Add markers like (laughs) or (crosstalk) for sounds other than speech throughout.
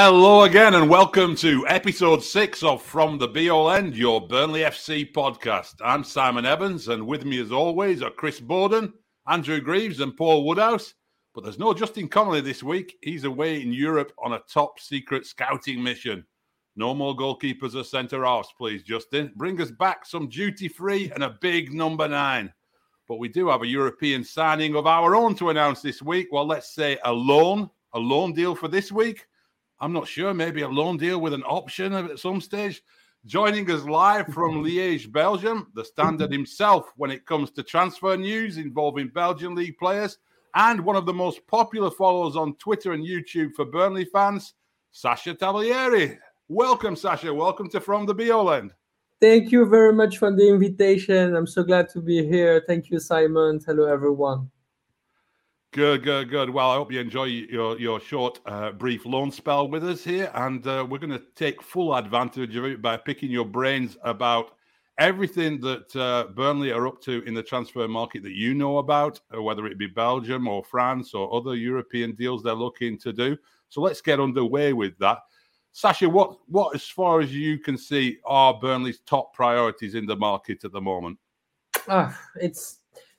Hello again, and welcome to episode six of From the Bee Hole End, your Burnley FC podcast. I'm Simon Evans, and with me, as always, are Chris Bowden, Andrew Greaves, and Paul Woodhouse. But there's no Justin Connolly this week. He's away in Europe on a top secret scouting mission. No more goalkeepers or centre halves, please, Justin. Bring us back some duty free and a big number nine. But we do have a European signing of our own to announce this week. Well, let's say a loan, a loan deal for this week I'm not sure, maybe a loan deal with an option at some stage. Joining us live from (laughs) Liège, Belgium, the standard himself when it comes to transfer news involving Belgian league players, and one of the most popular followers on Twitter and YouTube for Burnley fans, Sacha Tavolieri. Welcome, Sacha. Welcome to From the All Thank you very much for the invitation. I'm so glad to be here. Thank you, Simon. Hello, everyone. Good, good, good. Well, I hope you enjoy your your short, uh, brief loan spell with us here, and uh, we're going to take full advantage of it by picking your brains about everything that uh, Burnley are up to in the transfer market that you know about, uh, whether it be Belgium or France or other European deals they're looking to do. So let's get underway with that. Sacha, what what as far as you can see are Burnley's top priorities in the market at the moment? Ah, it's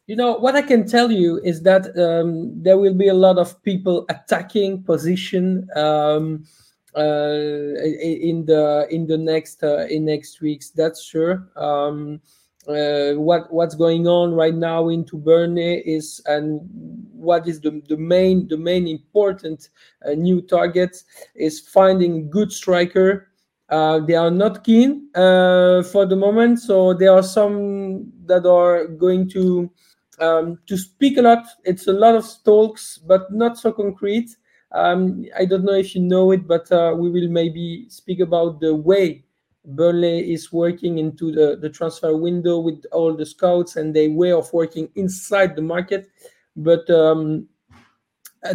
you know what I can tell you is that um, there will be a lot of people attacking position um, uh, in the in the next uh, in next weeks. That's sure. Um, uh, what what's going on right now into Burnley is and what is the, the main the main important uh, new target is finding good striker uh, they are not keen uh, for the moment so there are some that are going to um, to speak a lot. It's a lot of talks, but not so concrete. Um, I don't know if you know it, but uh, we will maybe speak about the way Burnley is working into the, the transfer window with all the scouts and their way of working inside the market. But um,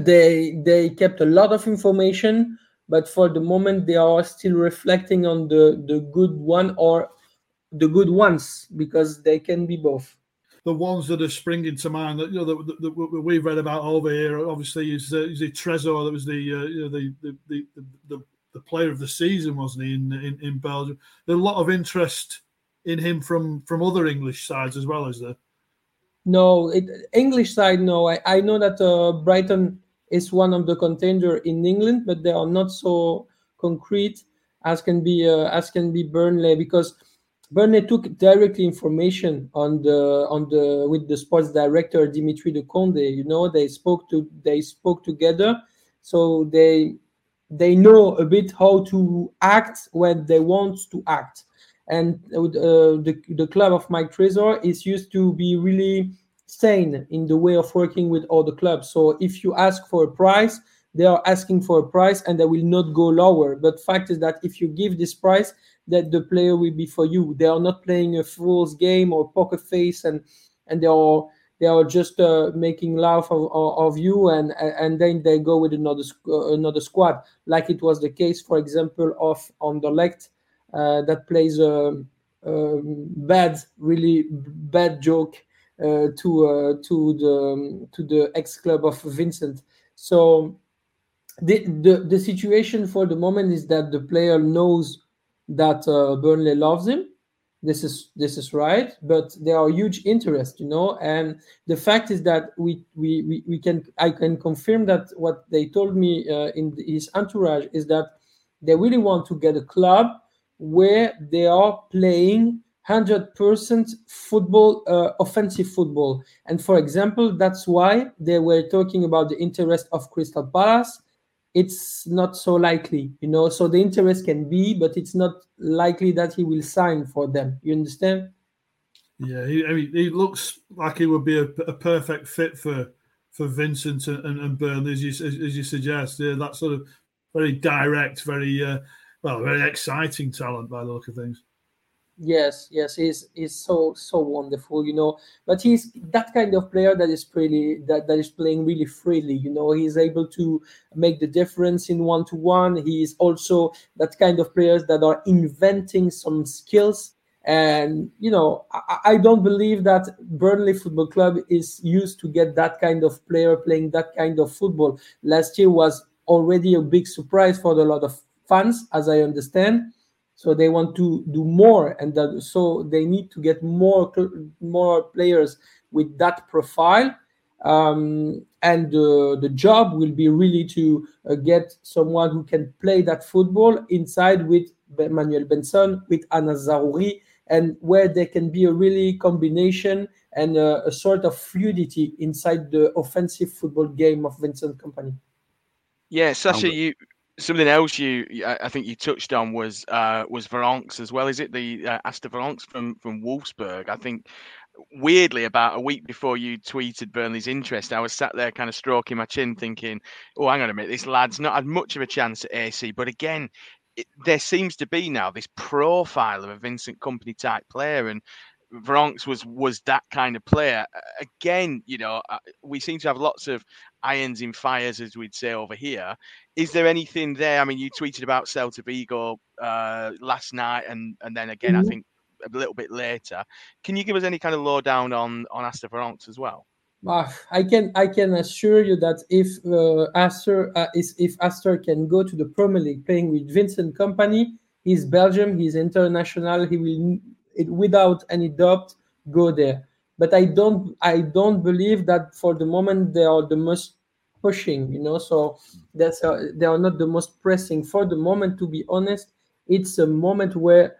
they they kept a lot of information, but for the moment they are still reflecting on the the good one or the good ones because they can be both the ones that are springing to mind that you know that, that, that we've read about over here, obviously, is uh, is it Tresor that was the uh, you know the the, the the, the player of the season, wasn't he in, in in Belgium? There's a lot of interest in him from from other English sides as well, as there. No, it, English side. No, I, I know that uh, Brighton is one of the contender in England, but they are not so concrete as can be uh, as can be Burnley because Burnley took directly information on the on the with the sports director Dimitri de Conde. You know, they spoke to they spoke together, so they they know a bit how to act when they want to act. And uh, the the club of Mike Tresor is used to be really sane in the way of working with all the clubs. So if you ask for a price, they are asking for a price and they will not go lower. But fact is that if you give this price, that the player will be for you. They are not playing a fool's game or poker face, and and they are they are just uh, making laugh of, of, you, and and then they go with another uh, another squad, like it was the case, for example, of Anderlecht uh, that plays a, a, bad, really bad joke uh, to uh, to the to the ex club of Vincent. So. The, the the situation for the moment is that the player knows that uh, Burnley loves him. This is this is right, but there are huge interest, you know. And the fact is that we we we, we can I can confirm that what they told me uh, in his entourage is that they really want to get a club where they are playing 100% football, uh, offensive football. And for example, that's why they were talking about the interest of Crystal Palace it's not so likely, you know. So the interest can be, but it's not likely that he will sign for them. You understand? Yeah, he, I mean, he looks like he would be a, a perfect fit for for Vincent and, and, Burnley, as you as you suggest. Yeah, that sort of very direct, very uh, well, very exciting talent by the look of things. Yes, yes, he's he's so so wonderful, you know. But he's that kind of player that is really that, that is playing really freely, you know. He's able to make the difference in one to one. He is also that kind of players that are inventing some skills. And you know, I, I don't believe that Burnley Football Club is used to get that kind of player playing that kind of football. Last year was already a big surprise for a lot of fans, as I understand. So they want to do more, and that, so they need to get more more players with that profile. Um, and uh, the job will be really to uh, get someone who can play that football inside with Manuel Benson, with Anas Zaroury, and where there can be a really combination and a, a sort of fluidity inside the offensive football game of Vincent Kompany. Yeah, Sacha, you something else you I think you touched on was uh, was Vranckx as well. Is it the uh, Aster Vranckx from from Wolfsburg? I think weirdly about a week before you tweeted Burnley's interest, I was sat there kind of stroking my chin, thinking, "Oh, hang on a minute, this lad's not had much of a chance at AC." But again, it, there seems to be now this profile of a Vincent Kompany type player, and Vranckx was was that kind of player. Again, you know, uh, we seem to have lots of irons in fires, as we'd say over here. Is there anything there? I mean, you tweeted about Celta Vigo uh, last night, and and then again, mm-hmm. I think a little bit later. Can you give us any kind of lowdown on on Aster Vranckx as well? I can I can assure you that if uh, Aster uh, is, if Aster can go to the Premier League playing with Vincent Kompany, he's Belgium, he's international, he will it, without any doubt go there. But I don't I don't believe that for the moment they are the most pushing, you know. So that's uh, they are not the most pressing for the moment. To be honest, it's a moment where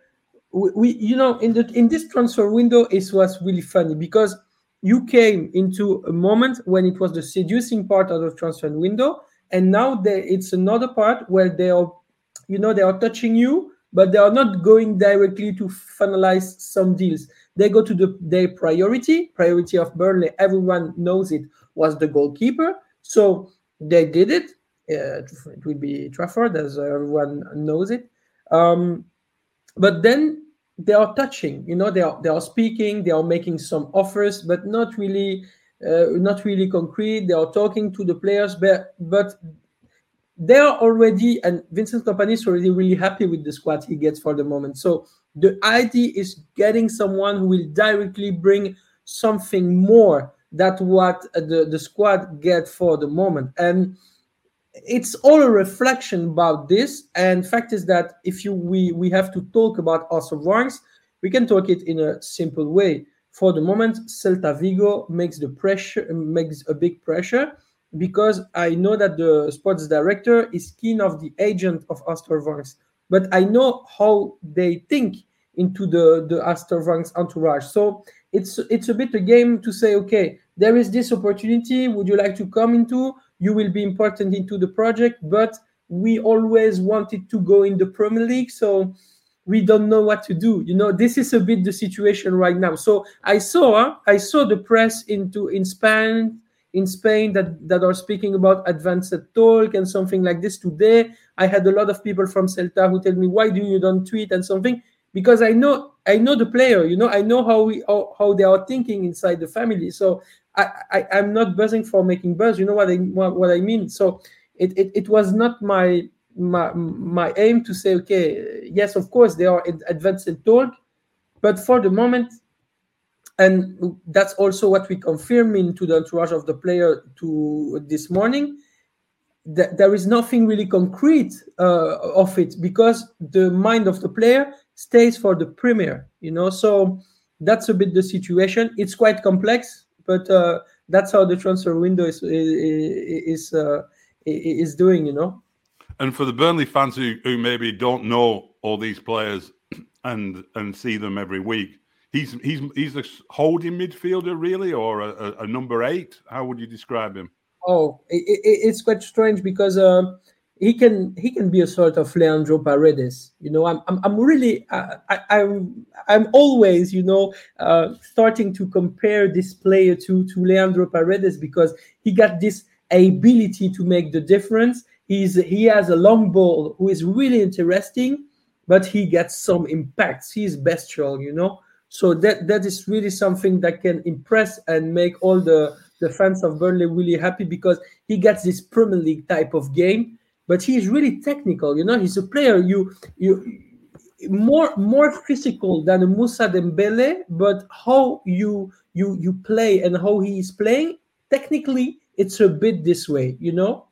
we, we you know in the in this transfer window it was really funny because you came into a moment when it was the seducing part of the transfer window and now they, it's another part where they are you know they are touching you but they are not going directly to finalize some deals. They go to the their priority priority of burnley. Everyone knows it was the goalkeeper. So they did it. Uh, it will be trafford as everyone knows it. Um, but then they are touching you know they are they are speaking they are making some offers but not really uh, not really concrete. They are talking to the players but but they are already and vincent kompany is already really happy with the squad he gets for the moment so the idea is getting someone who will directly bring something more that what the, the squad get for the moment and it's all a reflection about this. And fact is that if you we we have to talk about Aster Vranckx, we can talk it in a simple way. For the moment, Celta Vigo makes the pressure makes a big pressure because I know that the sports director is keen of the agent of Aster Vranckx, but I know how they think into the the Aster Vranckx entourage. So it's it's a bit a game to say, okay, there is this opportunity. Would you like to come into? you will be important into the project, but we always wanted to go in the Premier League, so we don't know what to do. You know, this is a bit the situation right now. So I saw I saw the press into in Spain in Spain that, that are speaking about advanced talk and something like this today. I had a lot of people from Celta who tell me, why do you don't tweet and something? Because I know I know the player, you know, I know how we how, how they are thinking inside the family. So I, I am not buzzing for making buzz. You know what I what, what I mean. So it, it it was not my my my aim to say okay yes of course they are advanced talk, but for the moment, and that's also what we confirm into the entourage of the player to this morning. That there is nothing really concrete uh, of it because the mind of the player stays for the premier. You know, so that's a bit the situation. It's quite complex but uh, that's how the transfer window is is uh, is doing, you know. And for the Burnley fans who, who maybe don't know all these players and and see them every week, he's he's he's a holding midfielder really, or a, a number eight. How would you describe him? Oh, it, it, it's quite strange because uh, he can he can be a sort of Leandro Paredes. You know, I'm I'm, I'm really uh, I, I'm I'm always you know uh, starting to compare this player to to Leandro Paredes because he got this ability to make the difference. He's he has a long ball who is really interesting, but he gets some impacts. He's bestial, you know. So that that is really something that can impress and make all the the fans of Burnley really happy because he gets this Premier League type of game but he's really technical. You know, he's a player you you more more physical than Mousa Dembele, but how you you you play and how he is playing technically, it's a bit this way. You know.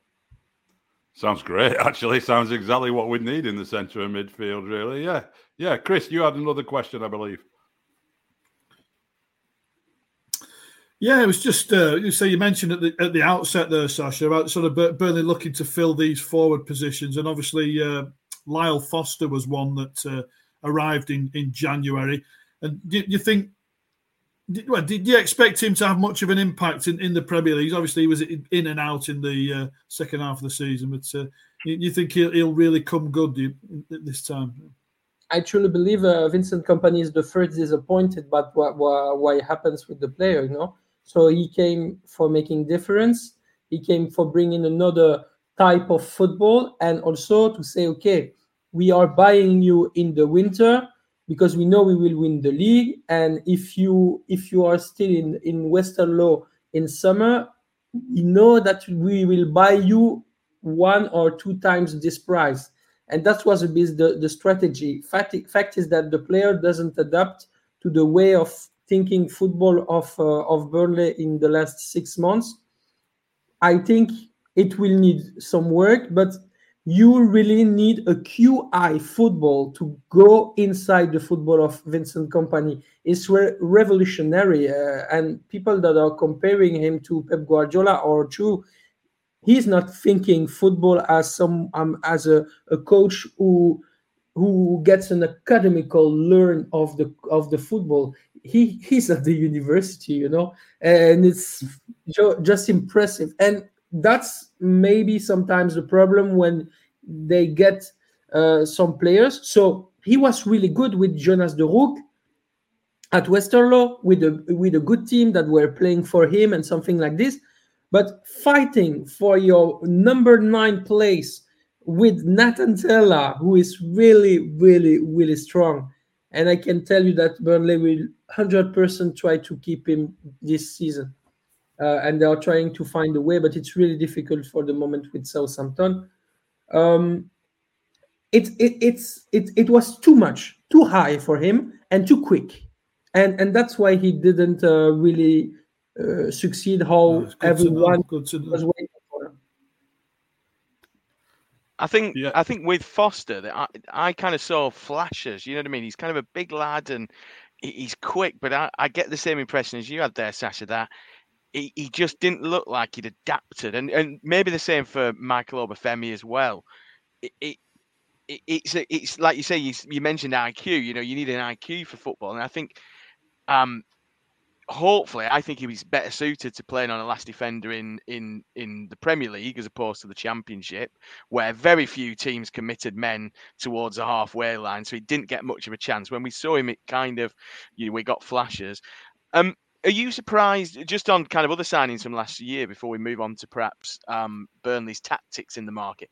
Sounds great. (laughs) Actually, sounds exactly what we need in the centre of midfield. Really, yeah, yeah. Chris, you had another question, I believe. Yeah, it was just uh, you say you mentioned at the at the outset there, Sacha, about sort of Burnley looking to fill these forward positions, and obviously uh, Lyle Foster was one that uh, arrived in in January. And do you think did, well, did you expect him to have much of an impact in, in the Premier League? Obviously, he was in and out in the uh, second half of the season, but uh, you, think he'll, he'll, really come good you, this time? I truly believe uh, Vincent Kompany is the first disappointed but what, what, what happens with the player, you know. So he came for making difference. He came for bringing another type of football, and also to say, okay, we are buying you in the winter because we know we will win the league. And if you if you are still in in Westerlo in summer we know that we will buy you one or two times this price. And that was a bit the, the strategy. Fact, fact is that the player doesn't adapt to the way of thinking football of uh, of Burnley in the last six months I think it will need some work but you really need a QI football to go inside the football of Vincent Kompany. It's re- revolutionary, uh, and people that are comparing him to Pep Guardiola or to he's not thinking football as some um, as a, a coach who who gets an academical learn of the of the football. He he's at the university, you know, and it's just impressive. And that's maybe sometimes the problem when they get uh, some players. So he was really good with Jonas De Roeck at Westerlo with a with a good team that were playing for him and something like this. But fighting for your number nine place with Nathan Tella, who is really, really, really strong. And I can tell you that Burnley will 100% try to keep him this season uh, and they are trying to find a way, but it's really difficult for the moment with Southampton. Um, it, it it's it, it was too much, too high for him, and too quick, and and that's why he didn't uh, really uh, succeed how everyone was waiting for him. I think yeah. I think with Foster I, I kind of saw flashes. You know what I mean? He's kind of a big lad and he's quick, but I, I get the same impression as you had there, Sacha. That he, he just didn't look like he'd adapted, and and maybe the same for Michael Obafemi as well. It, it, it it's it's like you say you, you mentioned IQ. You know, you need an IQ for football, and I think, um, hopefully, I think he was better suited to playing on a last defender in in in the Premier League as opposed to the Championship, where very few teams committed men towards a halfway line, so he didn't get much of a chance. When we saw him, it kind of, you know, we got flashes. Um, are you surprised, just on kind of other signings from last year, before we move on to perhaps um, Burnley's tactics in the market?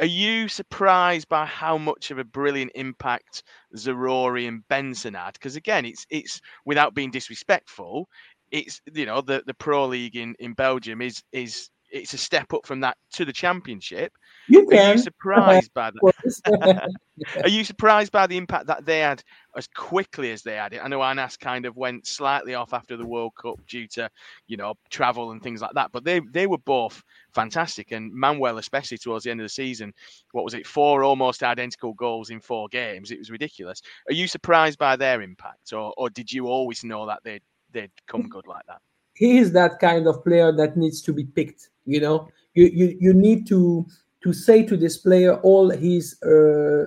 Are you surprised by how much of a brilliant impact Zaroury and Benson had? Because again, it's it's without being disrespectful, it's you know the the pro league in in Belgium is is it's a step up from that to the championship. You can. Are you surprised by that? (laughs) (laughs) Are you surprised by the impact that they had as quickly as they had it? I know Anas kind of went slightly off after the World Cup due to, you know, travel and things like that. But they they were both fantastic, and Manuel especially towards the end of the season. What was it? Four almost identical goals in four games. It was ridiculous. Are you surprised by their impact, or or did you always know that they'd they'd come good like that? He is that kind of player that needs to be picked. You know, you you you need to to say to this player all his uh,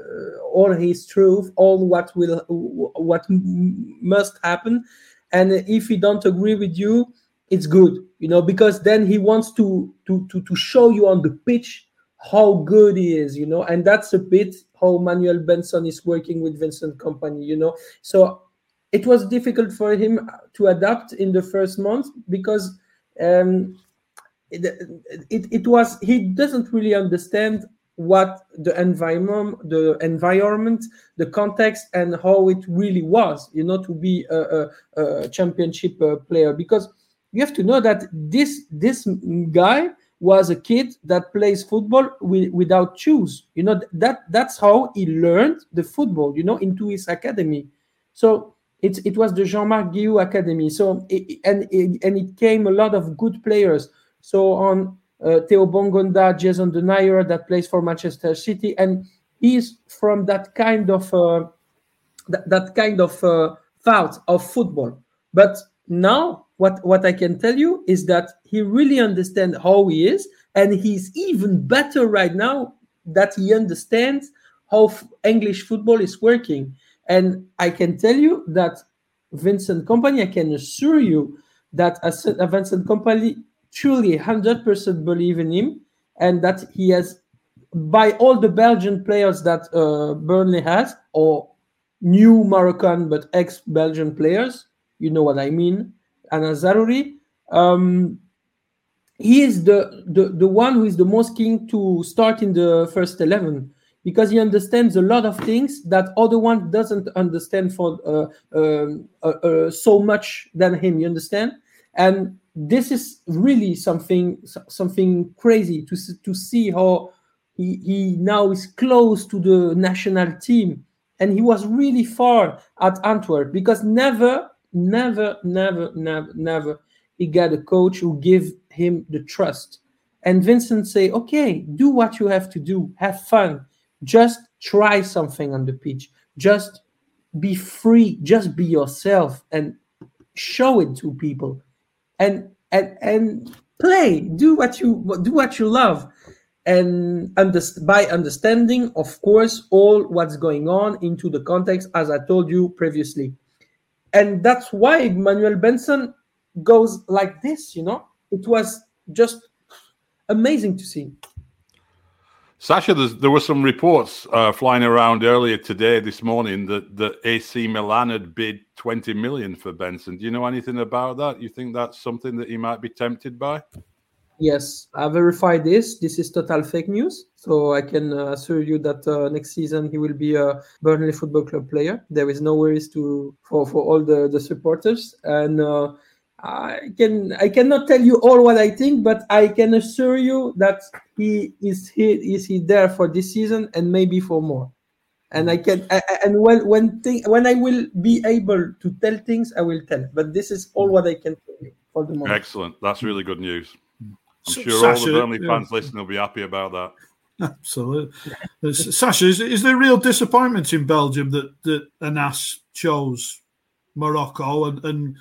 all his truth, all what will what must happen, and if he don't agree with you, it's good, you know, because then he wants to to to to show you on the pitch how good he is, you know, and that's a bit how Manuel Benson is working with Vincent Kompany, you know. So it was difficult for him to adapt in the first month because um, it, it, was he doesn't really understand what the environment the environment the context and how it really was you know to be a, a, a championship uh, player. Because you have to know that this this guy was a kid that plays football with, without shoes. You know that that's how he learned the football you know into his academy. So it, it was the Jean-Marc Guillou Academy. So it, and and it came a lot of good players so on uh, Theo Bongonda, Jason Denayer that plays for Manchester City, and he's from that kind of uh, that, that kind of uh, thought of football. But now, what what I can tell you is that he really understands how he is, and he's even better right now that he understands how f- English football is working. And I can tell you that Vincent Kompany, I can assure you that as a Vincent Kompany truly 100% believe in him and that he has by all the belgian players that uh, burnley has or new moroccan but ex-belgian players you know what i mean Anas Zaroury, um, he is the, the the one who is the most keen to start in the first 11 because he understands a lot of things that other one doesn't understand for uh, um, uh, uh, so much than him you understand? And this is really something something crazy to to see how he, he now is close to the national team. And he was really far at Antwerp because never never never never never he got a coach who give him the trust. And Vincent say okay do what you have to do. Have fun. Just try something on the pitch. Just be free. Just be yourself and show it to people and and and play. Do what you do what you love. And under, by understanding of course all what's going on into the context as i told you previously. And that's why manuel benson goes like this you know? It was just amazing to see Sacha, there were some reports uh, flying around earlier today, this morning, that, that AC Milan had bid 20 million for Benson. Do you know anything about that? You think that's something that he might be tempted by? Yes, I verified this. This is total fake news. So I can uh, assure you that uh, next season he will be a Burnley Football Club player. There is no worries to for, for all the, the supporters. And uh, I can I cannot tell you all what I think, but I can assure you that he is he is he there for this season and maybe for more. And I can and when when thing, when I will be able to tell things, I will tell. But this is all what I can tell you for the moment. Excellent. That's really good news. I'm sure Sacha, all the Burnley yeah. fans listening will be happy about that. Absolutely. Uh, Sacha, is, is there real disappointment in Belgium that, that Anas chose Morocco and, and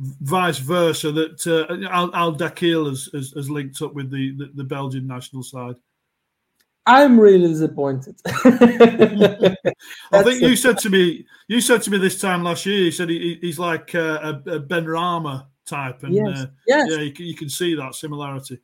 vice versa that uh, Al, Al Dakhil has, has, has, linked up with the, the, the, Belgian national side? I'm really disappointed. (laughs) I think you said to me, you said to me this time last year, you said he, he's like uh, a, Ben Benrahma type, and yes. Uh, yes. yeah, you you can see that similarity.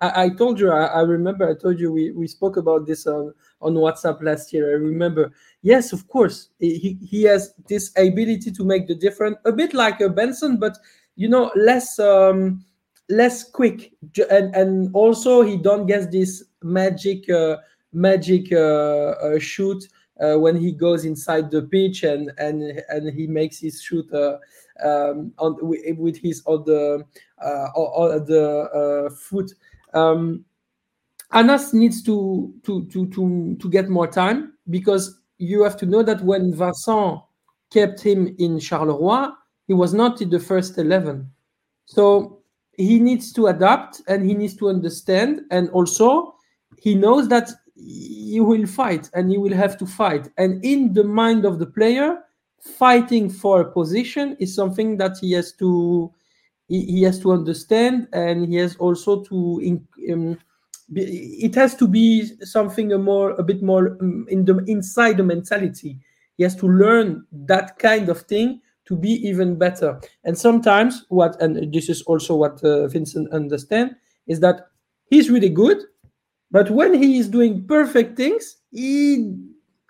I, I told you, I, I, remember, I told you we, we spoke about this on, on WhatsApp last year. I remember. Yes, of course, he, he has this ability to make the difference, a bit like a Benson, but you know, less um, less quick, and and also he don't get this magic uh, magic uh, uh, shoot uh, when he goes inside the pitch and and and he makes his shoot uh, um, on with his other uh, the uh, foot. Um, Anas needs to, to to to to get more time because you have to know that when Vincent kept him in Charleroi, he was not in the first eleven. So he needs to adapt and he needs to understand, and also he knows that he will fight and he will have to fight. And in the mind of the player, fighting for a position is something that he has to he, he has to understand and he has also to in, um, it has to be something a more a bit more um, in the inside the mentality. He has to learn that kind of thing to be even better. And sometimes what and this is also what uh, vincent understand is that he's really good but when he is doing perfect things he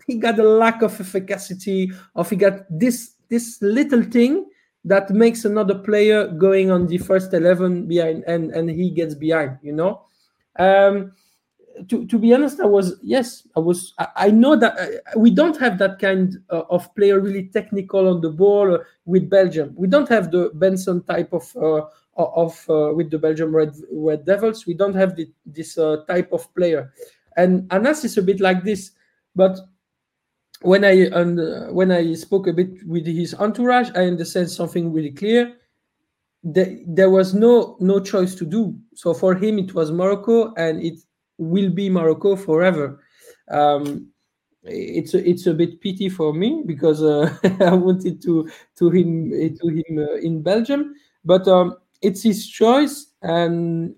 he got a lack of efficacy or he got this this little thing that makes another player going on the first 11 behind and and he gets behind you know? Um to, to be honest i was yes i was i, I know that uh, we don't have that kind uh, of player really technical on the ball uh, with belgium. We don't have the benson type of uh, of uh, with the belgium red red devils. We don't have the, this uh, type of player. And anas is a bit like this but when I and when I spoke a bit with his entourage, I understand something really clear. the, there was no no choice to do. So for him, it was Morocco, and it will be Morocco forever. Um, it's a, it's a bit pity for me because uh, (laughs) I wanted to to him to him uh, in Belgium, but um, it's his choice, and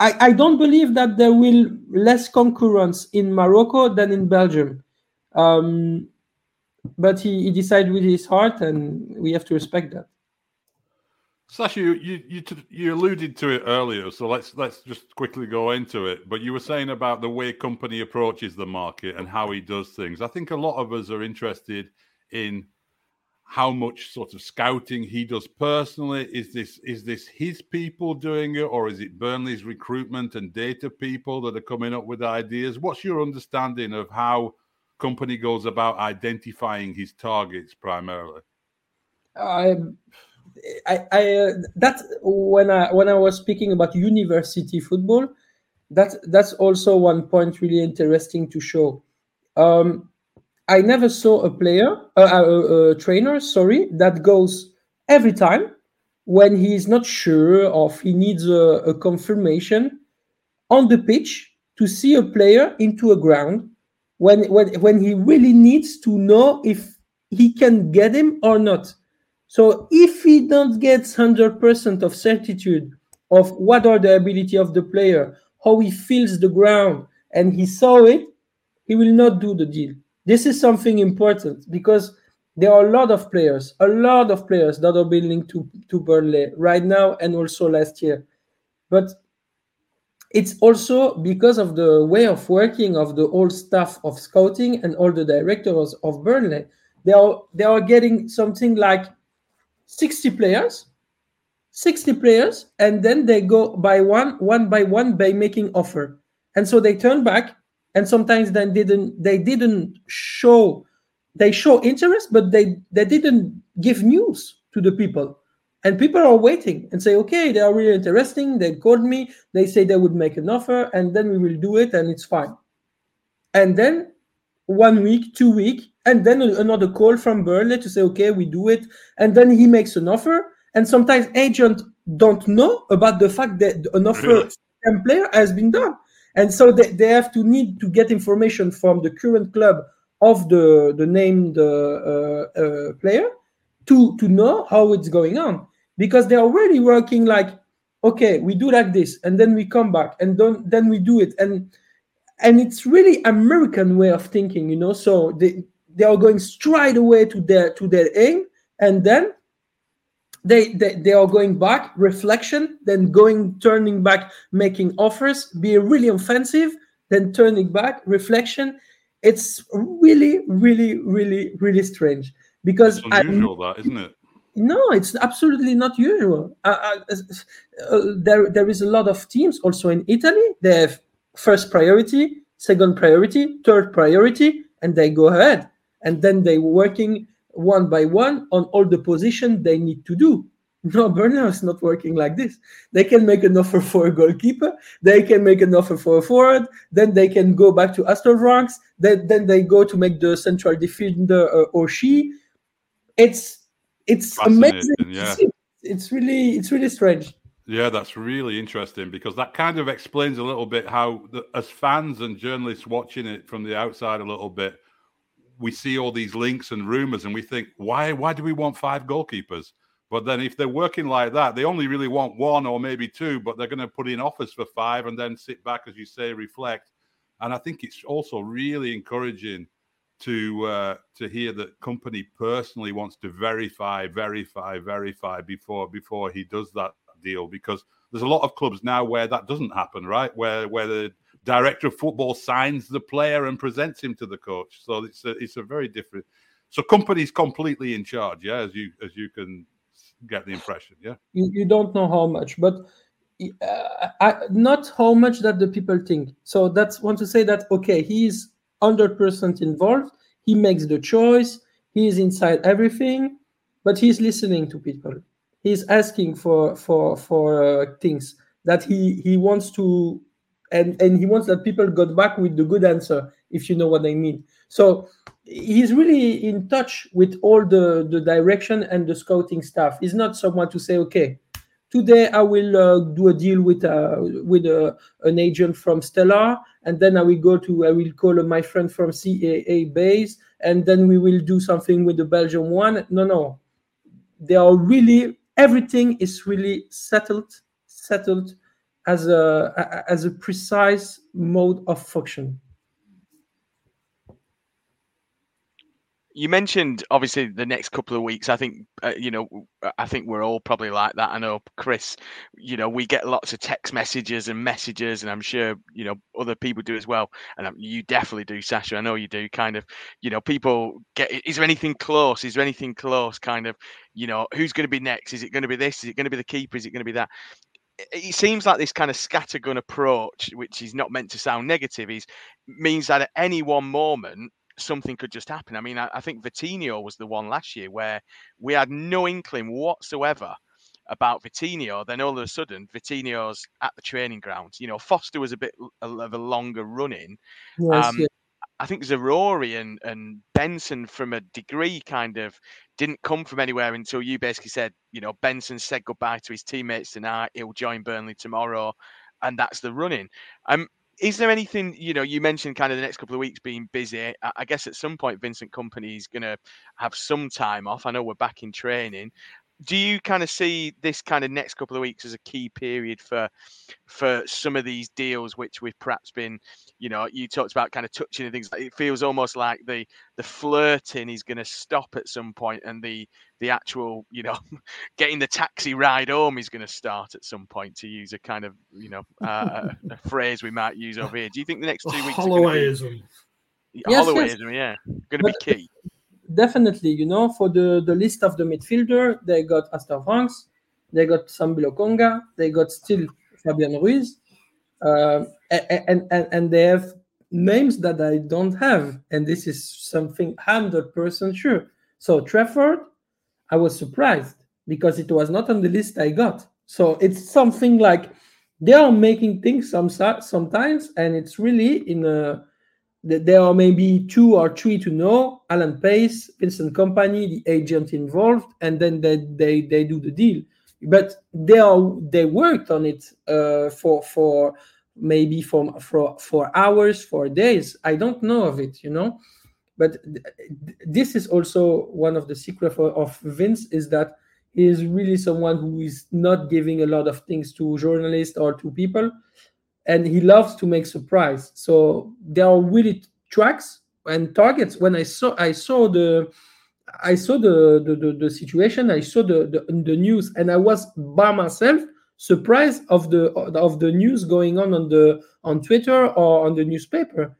I, I don't believe that there will less concurrence in Morocco than in Belgium. Um, but he, he decided with his heart, and we have to respect that. Sacha, you, you you you alluded to it earlier, so let's let's just quickly go into it. But you were saying about the way Kompany approaches the market and how he does things. I think a lot of us are interested in how much sort of scouting he does personally. Is this is this his people doing it, or is it Burnley's recruitment and data people that are coming up with ideas? What's your understanding of how Kompany goes about identifying his targets primarily? Um I, I uh, that when I when I was speaking about university football, that that's also one point really interesting to show. Um, I never saw a player, uh, a, a trainer, sorry, that goes every time when he is not sure of he needs a, a confirmation on the pitch to see a player into a ground when when when he really needs to know if he can get him or not so if he don't get 100% of certitude of what are the ability of the player, how he feels the ground, and he saw it, he will not do the deal. This is something important because there are a lot of players, a lot of players that are building to, to Burnley right now and also last year. But it's also because of the way of working of the whole staff of scouting and all the directors of Burnley. They are they are getting something like 60 players 60 players and then they go by one one by one by making offer and so they turn back and sometimes then didn't they didn't show they show interest but they they didn't give news to the people and people are waiting and say okay they are really interesting they called me they say they would make an offer and then we will do it and it's fine and then one week two week and then another call from Burnley to say, okay, we do it. And then he makes an offer. And sometimes agents don't know about the fact that an offer really? player has been done. And so they, they have to need to get information from the current club of the, the named uh, uh, player to, to know how it's going on. Because they're already working like, okay, we do like this, and then we come back, and then, then we do it. And and it's really American way of thinking, you know. So they they are going straight away to their to their aim and then they, they they are going back reflection then going turning back making offers be really offensive then turning back reflection it's really really really really strange because it's unusual I, that isn't it no it's absolutely not usual uh, uh, uh, there there is a lot of teams also in italy they have first priority second priority third priority and they go ahead and then they working one by one on all the position they need to do. (laughs) No, Burnley is not working like this. They can make an offer for a goalkeeper, they can make an offer for a forward, then they can go back to Aster Vranckx, then, then they go to make the central defender uh, or she. It's it's amazing. Yeah. It's really it's really strange. Yeah, that's really interesting because that kind of explains a little bit how, the, as fans and journalists watching it from the outside, a little bit, we see all these links and rumors and we think, why why do we want five goalkeepers? But then if they're working like that, they only really want one or maybe two, but they're going to put in offers for five and then sit back, as you say, reflect. And I think it's also really encouraging to uh, to hear that Kompany personally wants to verify, verify, verify before before he does that deal because there's a lot of clubs now where that doesn't happen, right? Where where the director of football signs the player and presents him to the coach. So it's a, it's a very different. So Kompany's completely in charge, yeah, as you as you can get the impression, yeah. You, you don't know how much, but uh, I, not how much that the people think. So that's want to say that okay, he's hundred percent involved. He makes the choice. He is inside everything, but he's listening to people. He's asking for for for uh, things that he he wants to and and he wants that people got back with the good answer if you know what i mean so he's really in touch with all the the direction and the scouting staff he's not someone to say okay today I will uh, do a deal with uh, with uh, an agent from Stellar, and then I will go to I will call my friend from CAA base, and then we will do something with the Belgian one. No, no, they are really everything is really settled settled as a as a precise mode of function. You mentioned obviously the next couple of weeks. I think uh, you know, I think we're all probably like that. I know Chris. You know, we get lots of text messages and messages, and I'm sure you know other people do as well. And you definitely do, Sacha. I know you do. Kind of, you know, people get. Is there anything close? Is there anything close? Kind of, you know, who's going to be next? Is it going to be this? Is it going to be the keeper? Is it going to be that? it seems like this kind of scattergun approach, which is not meant to sound negative, is means that at any one moment something could just happen. I mean, I, I think Vitinho was the one last year where we had no inkling whatsoever about Vitinho. Then all of a sudden, Vitinho's at the training ground. You know, Foster was a bit of a longer running. Yes, um, yes. I think Zaroury and, and Benson, from a degree, kind of didn't come from anywhere until you basically said, you know, Benson said goodbye to his teammates tonight. He'll join Burnley tomorrow, and that's the running. Um, is there anything you know you mentioned kind of the next couple of weeks being busy. I guess at some point vincent Kompany is going to have some time off. I know we're back in training do you kind of see this kind of next couple of weeks as a key period for for some of these deals which we've perhaps been you know you talked about kind of touching and things it feels almost like the the flirting is going to stop at some point and the the actual you know (laughs) getting the taxi ride home is going to start at some point to use a kind of you know uh, a, phrase we might use over here do you think the next two weeks Hollowayism. Yes, Hollowayism, yes. yeah going to be key definitely, you know, for the, the list of the midfielder, they got Aster Vranckx, they got Sambi Conga, they got still Fabian Ruiz, uh, and, and, and they have names that I don't have. And this is something 100% sure. So Trafford, I was surprised because it was not on the list I got. So it's something like they are making things some sometimes, and it's really in a there are maybe two or three to know. Alan pace vincent Kompany the agent involved and then they they, they do the deal. But they are they worked on it uh, for for maybe for, for for hours for days. I don't know of it you know? But th- this is also one of the secrets of vince is that he is really someone who is not giving a lot of things to journalists or to people and he loves to make surprise. So there are really tracks and targets. When I saw I saw the I saw the the, the, the situation, I saw the, the the news, and I was by myself surprised of the of the news going on on the on Twitter or on the newspaper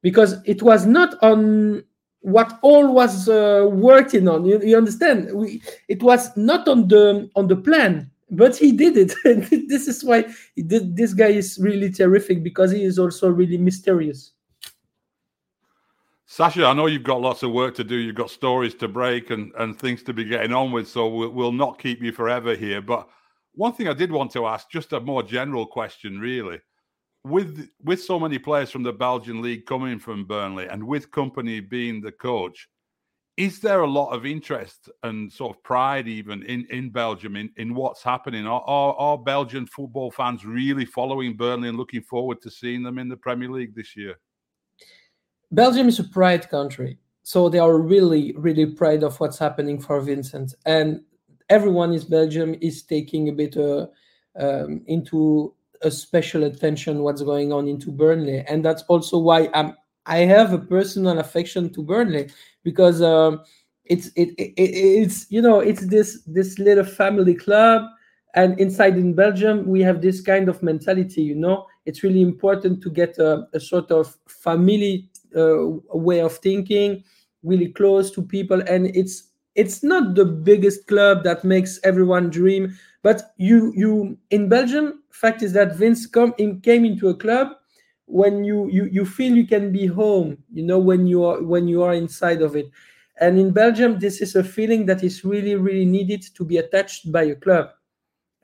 because it was not on what all was uh, working on you, you understand we, it was not on the on the plan but he did it. (laughs) this is why did, this guy is really terrific because he is also really mysterious. Sacha, I know you've got lots of work to do. You've got stories to break and, and things to be getting on with. So we'll, we'll not keep you forever here. But one thing I did want to ask, just a more general question, really. With with so many players from the Belgian league coming from Burnley and with Kompany being the coach, is there a lot of interest and sort of pride even in, in Belgium in, in what's happening? Are, are, are Belgian football fans really following Burnley and looking forward to seeing them in the Premier League this year? Belgium is a pride country. So they are really, really proud of what's happening for Vincent. And everyone in Belgium is taking a bit uh, um, into a special attention what's going on into Burnley. And that's also why I'm I have a personal affection to Burnley because um, it's it, it, it's you know it's this this little family club and inside in Belgium we have this kind of mentality you know? It's really important to get a, a sort of family uh, way of thinking really close to people and it's it's not the biggest club that makes everyone dream but you you in Belgium fact is that Vince come in, came into a club when you, you you feel you can be home you know when you are when you are inside of it. And in belgium this is a feeling that is really really needed to be attached by a club.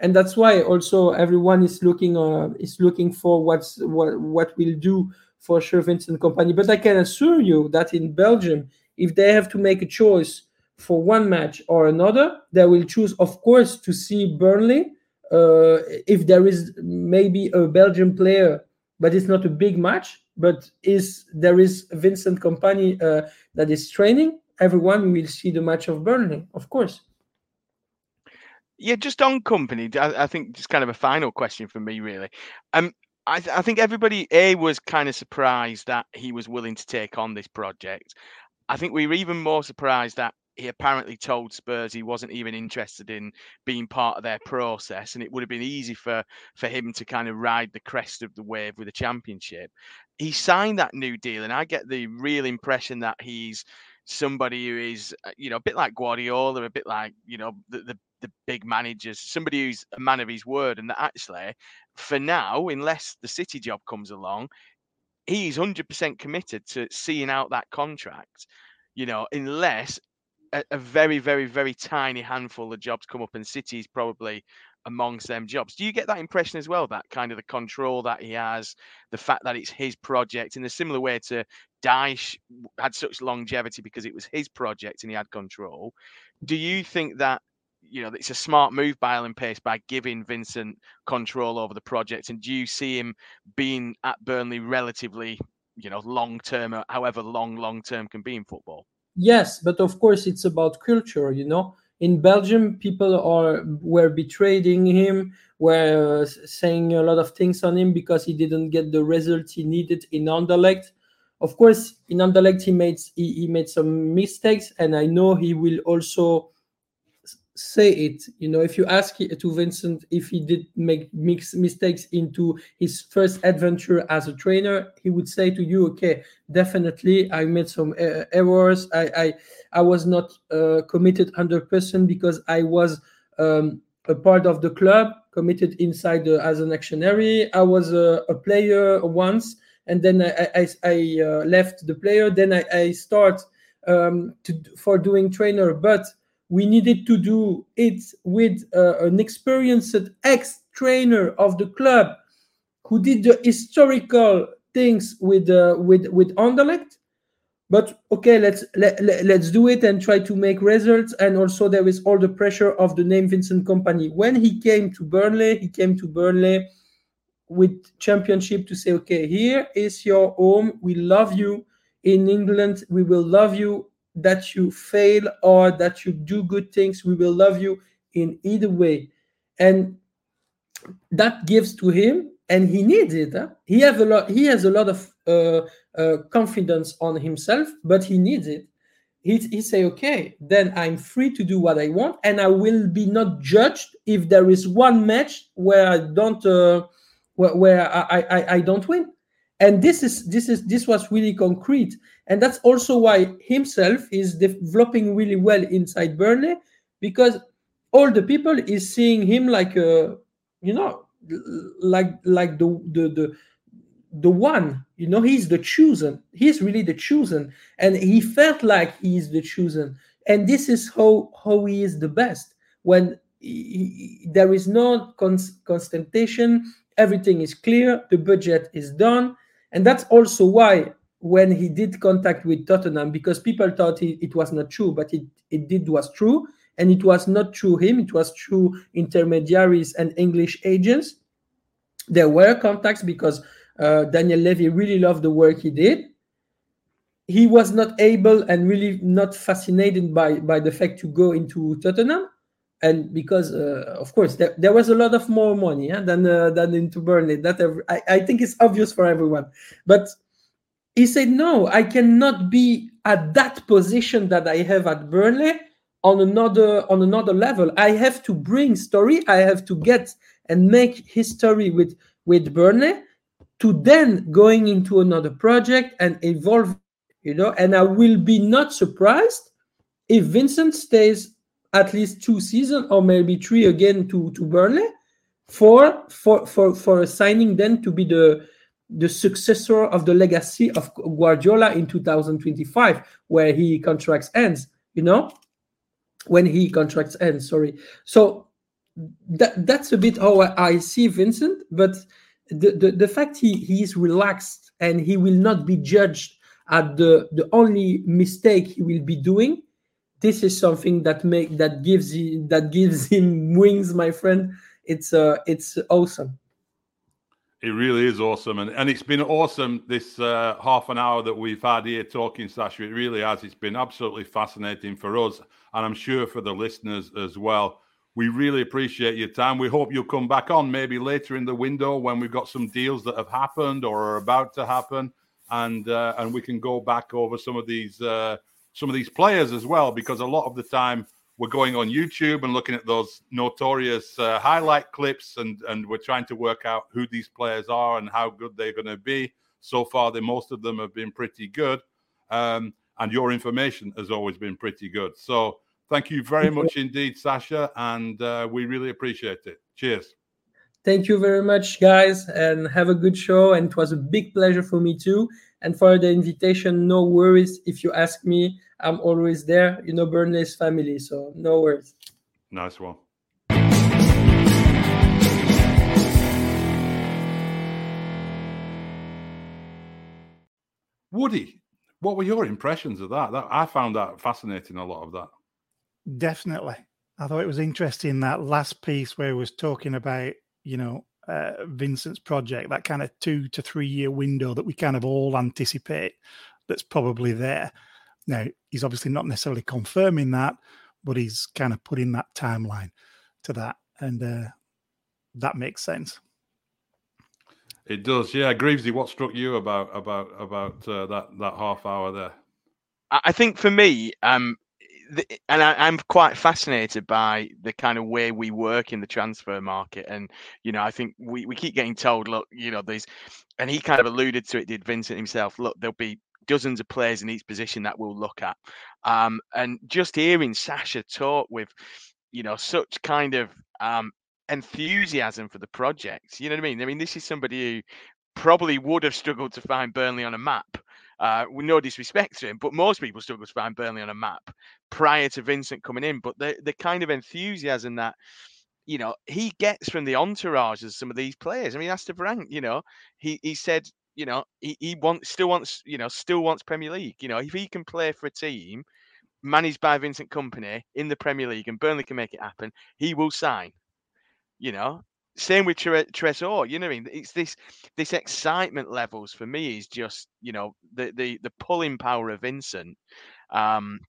And that's why also everyone is looking uh, is looking for what's what what will do for sure Vincent Kompany but i can assure you that in belgium if they have to make a choice for one match or another they will choose of course to see burnley uh, if there is maybe a Belgian player, but it's not a big match, but is there is Vincent Kompany uh, that is training, everyone will see the match of Burnley, of course. Yeah, just on Kompany, I, I think just kind of a final question for me, really. Um, I, th- I think everybody a was kind of surprised that he was willing to take on this project. I think we were even more surprised that he apparently told Spurs he wasn't even interested in being part of their process, and it would have been easy for for him to kind of ride the crest of the wave with a championship. He signed that new deal, and I get the real impression that he's somebody who is, uh, you know, a bit like Guardiola, a bit like you know the, the the big managers, somebody who's a man of his word, and that actually, for now, unless the City job comes along, he's hundred percent committed to seeing out that contract. You know, unless a, a, very, very, very tiny handful of jobs come up, and City's probably amongst them jobs. Do you get that impression as well? That kind of the control that he has, the fact that it's his project, in a similar way to Dyche had such longevity because it was his project and he had control. Do you think that you know it's a smart move by Alan Pace by giving Vincent control over the project? And do you see him being at Burnley relatively, you know, long term, however long long term can be in football? Yes, but of course it's about culture. You know, in Belgium, people are were betraying him, were saying a lot of things on him because he didn't get the results he needed in Anderlecht. Of course, in Anderlecht he made he, he made some mistakes, and I know he will also say it. You know, if you ask to Vincent if he did make mix mistakes into his first adventure as a trainer, he would say to you, "Okay, definitely, I made some uh, errors. I, I I was not uh, committed hundred percent because I was um, a part of the club, committed inside the, as an actionary. I was a, a player once, and then I I, I uh, left the player. Then I, I start." Um, to, for doing trainer, but we needed to do it with uh, an experienced ex trainer of the club who did the historical things with uh, with with Anderlecht. But okay, let's let, let, let's do it and try to make results. And also, there is all the pressure of the name Vincent Kompany. When he came to Burnley, he came to Burnley with championship to say, okay, here is your home. We love you in England. We will love you that you fail or that you do good things we will love you in either way. And that gives to him and he needs it huh? he have a lot he has a lot of uh, uh, confidence on himself but he needs it. He, he say okay then i'm free to do what i want and i will be not judged if there is one match where i don't uh, where, where I, I i don't win. And this is this is this was really concrete and that's also why himself is developing really well inside burnley because all the people is seeing him like a you know like like the the the the one you know he's the chosen. He's really the chosen. And he felt like he's the chosen. And this is how how he is the best. When he, there is no cons- constantation everything is clear the budget is done. And that's also why when he did contact with Tottenham, because people thought it, was not true, but it, it did was true. And it was not through him, it was through intermediaries and English agents. There were contacts because uh, Daniel Levy really loved the work he did. He was not able and really not fascinated by, by the fact to go into Tottenham and because uh, of course there, there was a lot of more money yeah, than uh, than into Burnley. That I, I think it's obvious for everyone, but he said no, I cannot be at that position that I have at Burnley on another on another level. I have to bring story. I have to get and make history with with Burnley to then going into another project and evolve. You know, and I will be not surprised if Vincent stays at least two seasons or maybe three again to to Burnley for for for for a signing then to be the the successor of the legacy of Guardiola in 2025 where he contracts ends you know? When he contracts ends sorry. So that that's a bit how I, see Vincent but the, the the fact he he is relaxed and he will not be judged at the the only mistake he will be doing this is something that make that gives that gives him (laughs) wings my friend. It's uh it's awesome. It really is awesome, and and it's been awesome this uh, half an hour that we've had here talking, Sacha. It really has. It's been absolutely fascinating for us, and I'm sure for the listeners as well. We really appreciate your time. We hope you'll come back on maybe later in the window when we've got some deals that have happened or are about to happen, and uh, and we can go back over some of these uh, some of these players as well, because a lot of the time we're going on YouTube and looking at those notorious uh, highlight clips, and and we're trying to work out who these players are and how good they're going to be. So far, the most of them have been pretty good, um, and your information has always been pretty good. So thank you very much indeed, Sacha, and uh, we really appreciate it. Cheers. Thank you very much, guys, and have a good show. And it was a big pleasure for me too. And for the invitation, no worries. If you ask me, I'm always there. You know, Burnley's family, so no worries. Nice one. Woody, what were your impressions of that? that? I found that fascinating. A lot of that. Definitely, I thought it was interesting that last piece where he was talking about, you know, uh, Vincent's project, that kind of two to three year window that we kind of all anticipate that's probably there. Now, he's obviously not necessarily confirming that, but he's kind of putting that timeline to that. And uh, that makes sense. It does, yeah. Greavesy, what struck you about about about uh, that that half hour there? I think for me, um, the, and I, am quite fascinated by the kind of way we work in the transfer market. And you know, I think we we keep getting told, look, you know, these, and he kind of alluded to it. Did Vincent himself? Look, there'll be dozens of players in each position that we'll look at. Um, and just hearing Sacha talk with, you know, such kind of um, enthusiasm for the project. You know what I mean? I mean, this is somebody who probably would have struggled to find Burnley on a map. Uh, with no disrespect to him, but most people struggle to find Burnley on a map prior to Vincent coming in. But the the kind of enthusiasm that you know he gets from the entourage of some of these players. I mean, Aster Vranckx, you know, he he said you know, he, he wants still wants, you know, still wants Premier League. You know, if he can play for a team managed by Vincent Kompany in the Premier League and Burnley can make it happen, he will sign. You know, same with Tre- Tresor. You know what I mean? It's this this excitement levels for me is just you know the the the pulling power of Vincent. Um,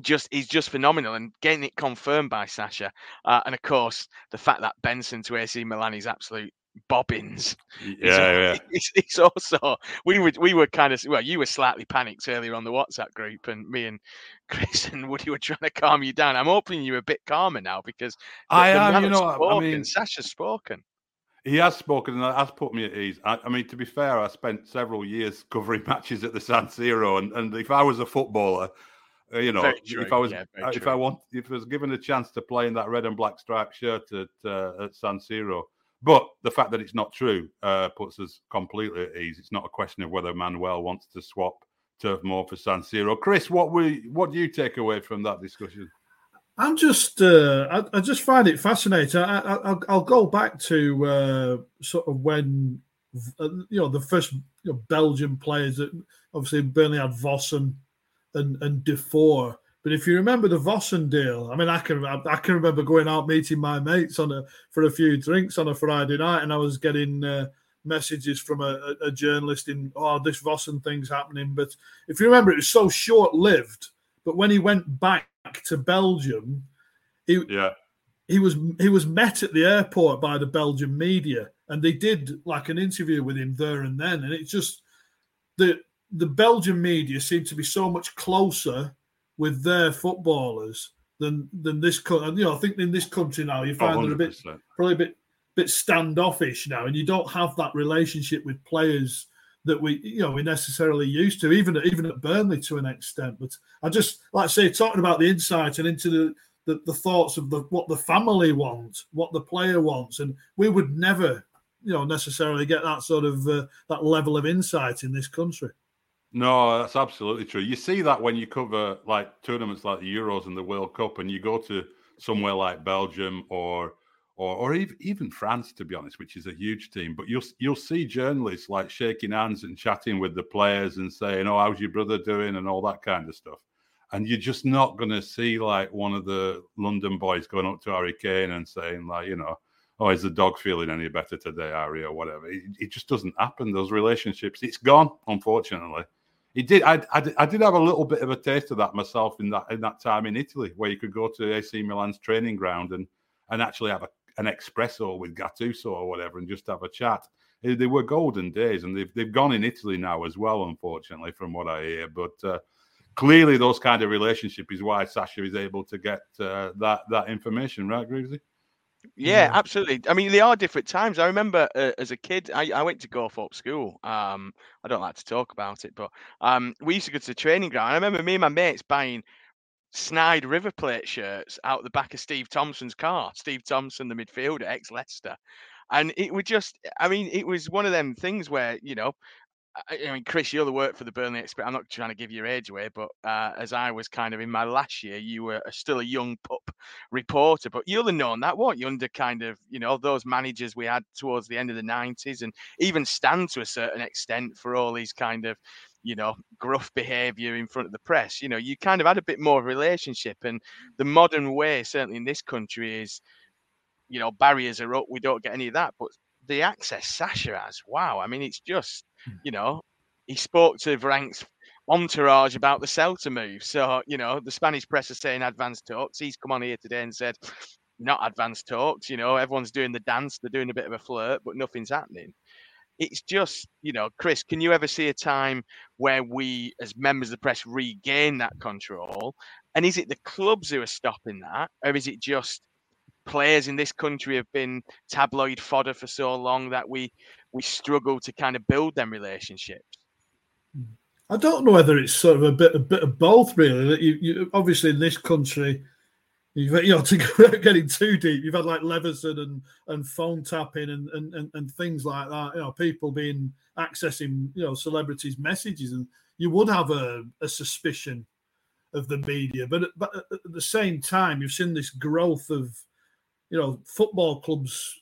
just is just phenomenal and getting it confirmed by Sacha, uh, and of course the fact that Benson to AC Milan is absolute bobbins. Yeah, yeah. (laughs) It's, it's, also we were we were kind of well, you were slightly panicked earlier on the WhatsApp group, and me and (laughs) Chris and Woody were trying to calm you down. I'm hoping you're a bit calmer now because the, I am. You know, spoken. I mean, Sacha's spoken. He has spoken and that has put me at ease. I, I, mean, to be fair, I spent several years (laughs) covering matches at the San Siro, and, and if I was a footballer, uh, you know, if I was yeah, if I want if I was given a chance to play in that red and black striped shirt at uh, at San Siro, but the fact that it's not true uh, puts us completely at ease. It's not a question of whether Manuel wants to swap Turf Moor for San Siro. Chris, what we what do you take away from that discussion? I'm just, uh, I, I, just find it fascinating. I, will go back to uh, sort of when, uh, you know, the first you know, Belgian players that obviously Burnley had Vossen and and Defour, but if you remember the Vossen deal, I mean, I can I can remember going out meeting my mates on a for a few drinks on a Friday night, and I was getting uh, messages from a, a, journalist in, oh, this Vossen thing's happening. But if you remember, it was so short lived. But when he went back to Belgium, he yeah he was he was met at the airport by the Belgian media, and they did like an interview with him there and then, and it's just the the Belgian media seemed to be so much closer with their footballers than than this country. You know, I think in this country now you find oh, they're a bit probably a bit bit standoffish now, and you don't have that relationship with players that we you know we necessarily used to, even even at Burnley to an extent. But I just like I say, talking about the insight and into the the, the thoughts of the what the family wants, what the player wants, and we would never you know necessarily get that sort of uh, that level of insight in this country. No, that's absolutely true. You see that when you cover like tournaments like the Euros and the World Cup, and you go to somewhere like Belgium or or, or even France, to be honest, which is a huge team. But you'll you'll see journalists like shaking hands and chatting with the players and saying, "Oh, how's your brother doing?" and all that kind of stuff. And you're just not going to see like one of the London boys going up to Harry Kane and saying like, you know, oh, is the dog feeling any better today, Harry?" or whatever. It, it just doesn't happen. Those relationships, it's gone, unfortunately. It did. I, I, I, did have a little bit of a taste of that myself in that in that time in Italy, where you could go to AC Milan's training ground and and actually have a, an espresso with Gattuso or whatever, and just have a chat. They were golden days, and they've they've gone in Italy now as well, unfortunately, from what I hear. But uh, clearly, those kind of relationship is why Sacha is able to get uh, that that information, right, Greavesy? Yeah, absolutely. I mean, they are different times. I remember uh, as a kid, I, I went to Gawthorpe School. Um, I don't like to talk about it, but um, we used to go to the training ground. I remember me and my mates buying snide River Plate shirts out the back of Steve Thompson's car. Steve Thompson, the midfielder, ex Leicester. And it would just, I mean, it was one of them things where, you know, I, mean, Chris, you're the work for the Burnley Express. I'm not trying to give your age away, but uh, as I was kind of in my last year, you were still a young pup reporter, but you'll have known that, won't you? Under kind of, you know, those managers we had towards the end of the 90s and even Stan to a certain extent for all these kind of, you know, gruff behavior in front of the press. You know, you kind of had a bit more relationship. And the modern way, certainly in this country, is, you know, barriers are up. We don't get any of that. But the access Sacha has, wow. I mean, it's just Hmm. you know, he spoke to Vranckx's entourage about the Celta move. So, you know, the Spanish press are saying advanced talks. He's come on here today and said, not advanced talks. You know, everyone's doing the dance, they're doing a bit of a flirt, but nothing's happening. It's just, you know, Chris, can you ever see a time where we, as members of the press, regain that control? And is it the clubs who are stopping that? Or is it just players in this country have been tabloid fodder for so long that we we struggle to kind of build them relationships. I don't know whether it's sort of a bit a bit of both, really. That you, you obviously in this country, you've you know (laughs) to getting too deep, you've had like Leveson and and phone tapping and, and and and things like that. You know, people being accessing you know celebrities' messages, and you would have a, a suspicion of the media. But but at the same time, you've seen this growth of you know football clubs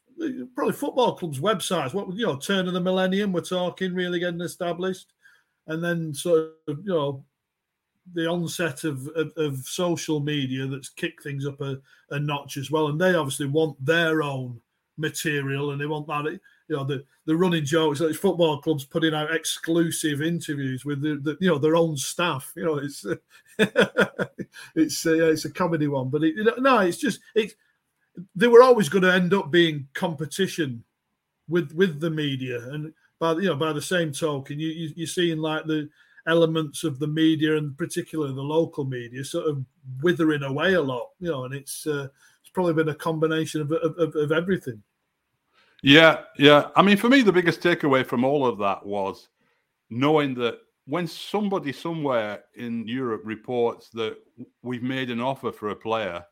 probably football clubs' websites. What you know, turn of the millennium, we're talking really getting established, and then sort of you know the onset of, of, of social media that's kicked things up a, a, notch as well. And they obviously want their own material, and they want that. You know, the, the running jokes. So it's football clubs putting out exclusive interviews with the, the you know their own staff. You know, it's (laughs) it's uh, it's a comedy one, but it, no, it's just it's they were always going to end up being competition with with the media, and by you know by the same token, you, you you're seeing like the elements of the media and particularly the local media sort of withering away a lot, you know, and it's uh, it's probably been a combination of, of, of everything. Yeah, yeah. I mean, for me, the biggest takeaway from all of that was knowing that when somebody somewhere in Europe reports that we've made an offer for a player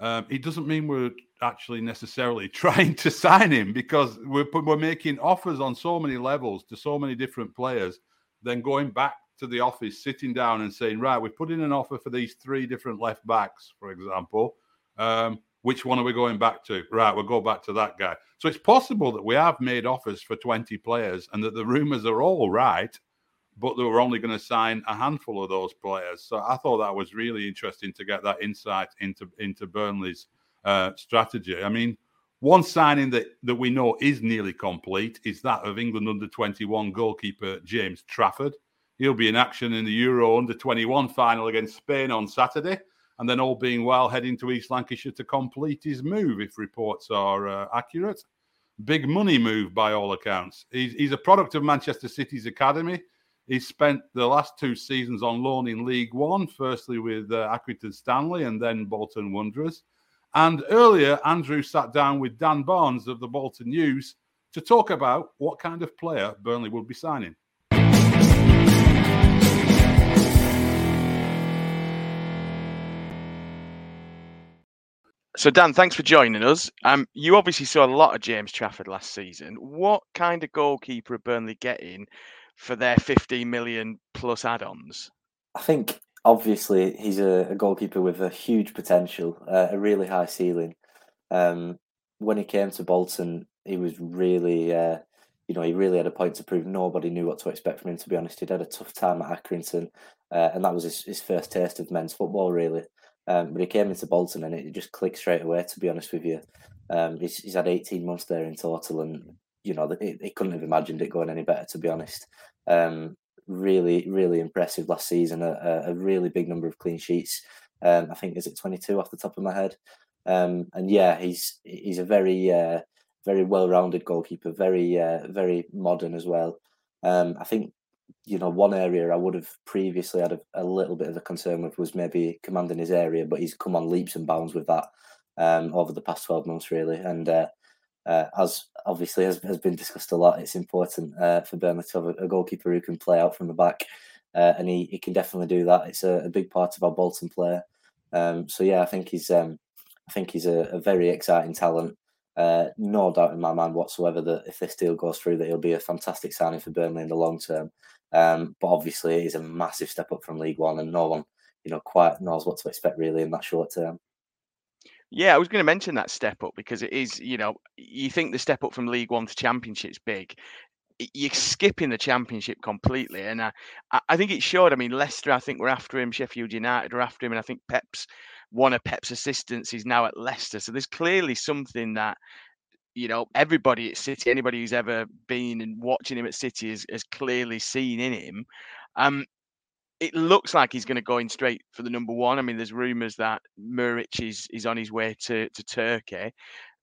um, it doesn't mean we're actually necessarily (laughs) trying to sign him because we're we're making offers on so many levels to so many different players. Then going back to the office, sitting down and saying, right, we've put in an offer for these three different left backs, for example. Um, which one are we going back to? Right, we'll go back to that guy. So it's possible that we have made offers for 20 players and that the rumors are all right but they were only going to sign a handful of those players. So I thought that was really interesting to get that insight into into Burnley's uh, strategy. I mean, one signing that that we know is nearly complete is that of England under 21 goalkeeper James Trafford. He'll be in action in the Euro under 21 final against Spain on Saturday. And then, all being well, heading to East Lancashire to complete his move, if reports are uh, accurate. Big money move by all accounts. He's, he's a product of Manchester City's academy he spent the last two seasons on loan in League One, firstly with uh, Accrington Stanley and then Bolton Wanderers. And earlier, Andrew sat down with Dan Barnes of the Bolton News to talk about what kind of player Burnley would be signing. So, Dan, thanks for joining us. Um, you obviously saw a lot of James Trafford last season. What kind of goalkeeper are Burnley getting for their 15 million plus add-ons? I think obviously he's a, a goalkeeper with a huge potential, uh, a really high ceiling. Um, when he came to Bolton, he was really, uh, you know, he really had a point to prove. Nobody knew what to expect from him. To be honest, he'd had a tough time at Accrington, uh, and that was his, his, first taste of men's football, really. Um, but he came into Bolton and it just clicked straight away. To be honest with you, Um, he's, he's had 18 months there in total, and you know, he, couldn't have imagined it going any better, to be honest. Um, really, really impressive last season. A, a, really big number of clean sheets. Um, I think is it 22 off the top of my head. Um, and yeah, he's he's a very uh, very well-rounded goalkeeper, very uh, very modern as well. Um, I think you know one area I would have previously had a, a, little bit of a concern with was maybe commanding his area, but he's come on leaps and bounds with that um, over the past 12 months really. And uh, uh, as obviously has, has been discussed a lot, it's important uh, for Burnley to have a, a, goalkeeper who can play out from the back, uh, and he, he can definitely do that. It's a, a big part of our Bolton player. Um, so yeah, I think he's um, I think he's a, a very exciting talent. Uh, no doubt in my mind whatsoever that if this deal goes through, that he'll be a fantastic signing for Burnley in the long term. Um, but obviously, it is a massive step up from League One, and no one, you know, quite knows what to expect really in that short term. Yeah, I was going to mention that step up because it is, you know, you think the step up from League One to Championship's big. You're skipping the Championship completely, and I, I think it showed. I mean, Leicester, I think we're after him. Sheffield United are after him, and I think Pep's one of Pep's assistants is now at Leicester. So there's clearly something that you know everybody at City, anybody who's ever been and watching him at City has, has clearly seen in him. Um, it looks like he's going to go in straight for the number one. I mean, there's rumours that Muric is is on his way to to Turkey.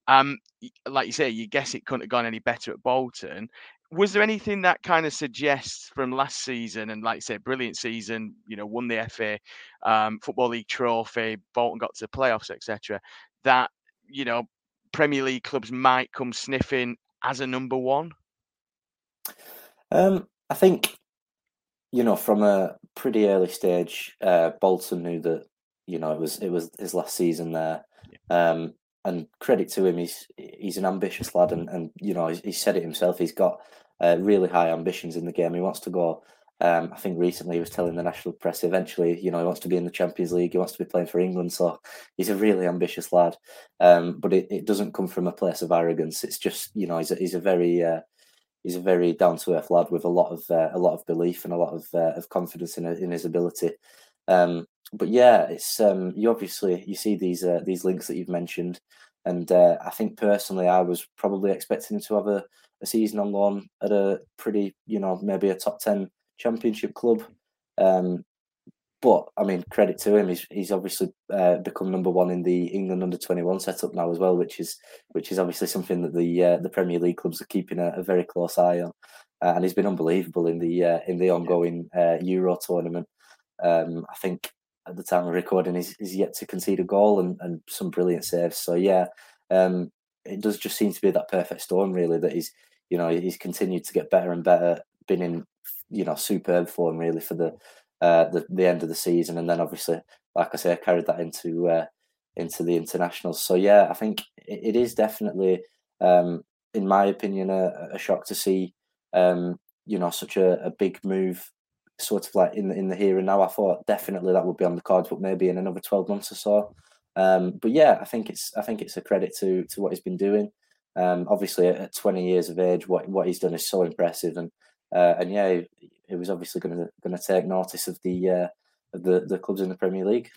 Um, like you say, you guess it couldn't have gone any better at Bolton. Was there anything that kind of suggests from last season and, like you say, brilliant season? You know, won the FA um, Football League trophy, Bolton got to the playoffs, etc. That you know, Premier League clubs might come sniffing as a number one. Um, I think you know, from a pretty early stage, uh, Bolton knew that you know it was it was his last season there. Um, and credit to him, he's he's an ambitious lad, and, and you know he said it himself. He's got uh, really high ambitions in the game. He wants to go. Um, I think recently he was telling the national press. Eventually, you know, he wants to be in the Champions League. He wants to be playing for England. So he's a really ambitious lad. Um, but it, it doesn't come from a place of arrogance. It's just you know he's a, he's a very uh, he's a very down to earth lad with a lot of uh, a lot of belief and a lot of uh, of confidence in in his ability. Um, but yeah, it's um, you obviously you see these uh, these links that you've mentioned, and uh, I think personally I was probably expecting him to have a, a season on loan at a pretty you know maybe a top ten championship club. Um, but I mean, credit to him, he's he's obviously uh, become number one in the England under twenty one setup now as well, which is which is obviously something that the uh, the Premier League clubs are keeping a, a very close eye on, uh, and he's been unbelievable in the uh, in the ongoing uh, Euro tournament. Um, I think at the time of recording, he's, he's yet to concede a goal and, and some brilliant saves. So yeah, um, it does just seem to be that perfect storm, really. That he's you know he's continued to get better and better, been in you know superb form really for the uh, the the end of the season, and then obviously, like I say, I carried that into uh, into the internationals. So yeah, I think it, it is definitely, um, in my opinion, a, a shock to see um, you know such a, a big move, sort of like in the in the here and now. I thought definitely that would be on the cards, but maybe in another twelve months or so. Um, but yeah, I think it's I think it's a credit to to what he's been doing. Um, obviously, at 20 years of age, what what he's done is so impressive, and uh, and yeah, he was obviously going to going to take notice of the uh, of the the clubs in the Premier League.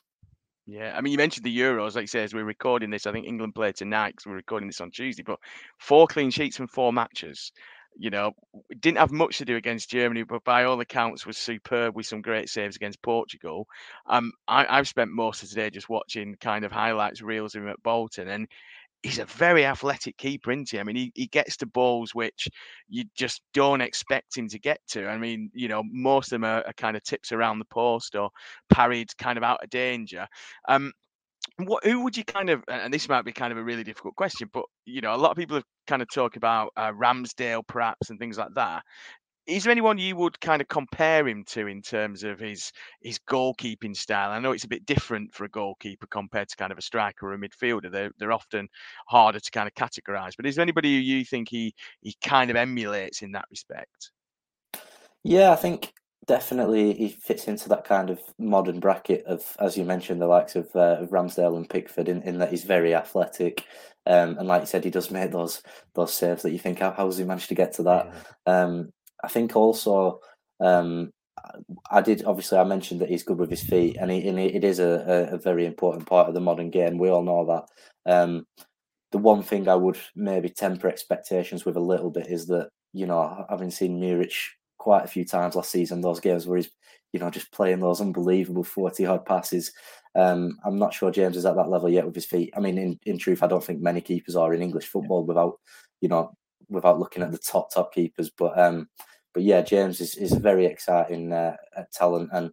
Yeah, I mean, you mentioned the Euros. Like you say, as we're recording this, I think England played tonight because we're recording this on Tuesday. But four clean sheets from four matches. You know, didn't have much to do against Germany, but by all accounts was superb with some great saves against Portugal. Um, I, I've spent most of today just watching kind of highlights reels of him at Bolton, and he's a very athletic keeper, isn't he? I mean, he, he gets to balls which you just don't expect him to get to. I mean, you know, most of them are, are kind of tips around the post or parried kind of out of danger. Um, what who would you kind of and this might be kind of a really difficult question but you know a lot of people have kind of talked about uh, ramsdale perhaps and things like that is there anyone you would kind of compare him to in terms of his his goalkeeping style? I know it's a bit different for a goalkeeper compared to kind of a striker or a midfielder. They're they're often harder to kind of categorize. But is there anybody who you think he he kind of emulates in that respect? Yeah, I think definitely he fits into that kind of modern bracket of, as you mentioned, the likes of, uh, of Ramsdale and Pickford, in, in that he's very athletic, um, and like you said, he does make those those saves that you think, how, how has he managed to get to that? Yeah. Um, I think also um, I did obviously I mentioned that he's good with his feet, and, he, and it is a, a, very important part of the modern game. We all know that. Um, the one thing I would maybe temper expectations with a little bit is that you know having seen Muric quite a few times last season, those games where he's you know just playing those unbelievable forty odd passes. Um, I'm not sure James is at that level yet with his feet. I mean, in, in truth, I don't think many keepers are in English football without you know without looking at the top top keepers. But um, but yeah, James is, is a very exciting uh, talent, and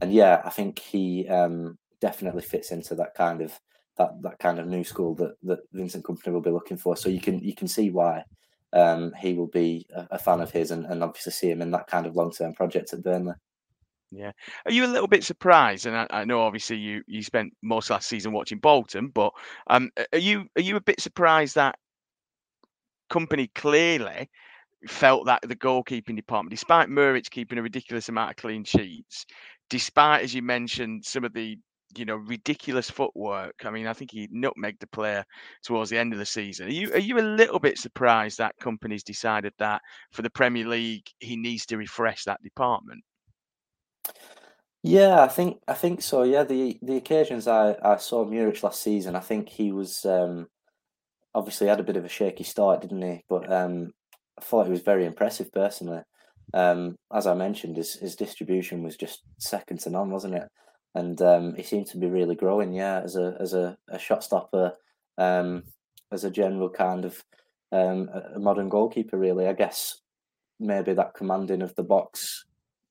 and yeah, I think he um, definitely fits into that kind of that that kind of new school that that Vincent Kompany will be looking for. So you can you can see why um, he will be a, a, fan of his, and, and obviously see him in that kind of long term project at Burnley. Yeah, are you a little bit surprised? And I, I, know obviously you you spent most last season watching Bolton, but um, are you are you a bit surprised that Kompany clearly felt that the goalkeeping department, despite Muric keeping a ridiculous amount of clean sheets, despite as you mentioned some of the you know ridiculous footwork. I mean, I think he nutmegged the player towards the end of the season. Are you are you a little bit surprised that Kompany's decided that for the Premier League he needs to refresh that department? Yeah, I think I think so. Yeah, the the occasions I I saw Muric last season, I think he was um, obviously had a bit of a shaky start, didn't he? But um, I thought he was very impressive personally. Um, as I mentioned, his his distribution was just second to none, wasn't it? And um, he seemed to be really growing, yeah, as a as a, a shot stopper, um, as a general kind of um, a modern goalkeeper. Really, I guess maybe that commanding of the box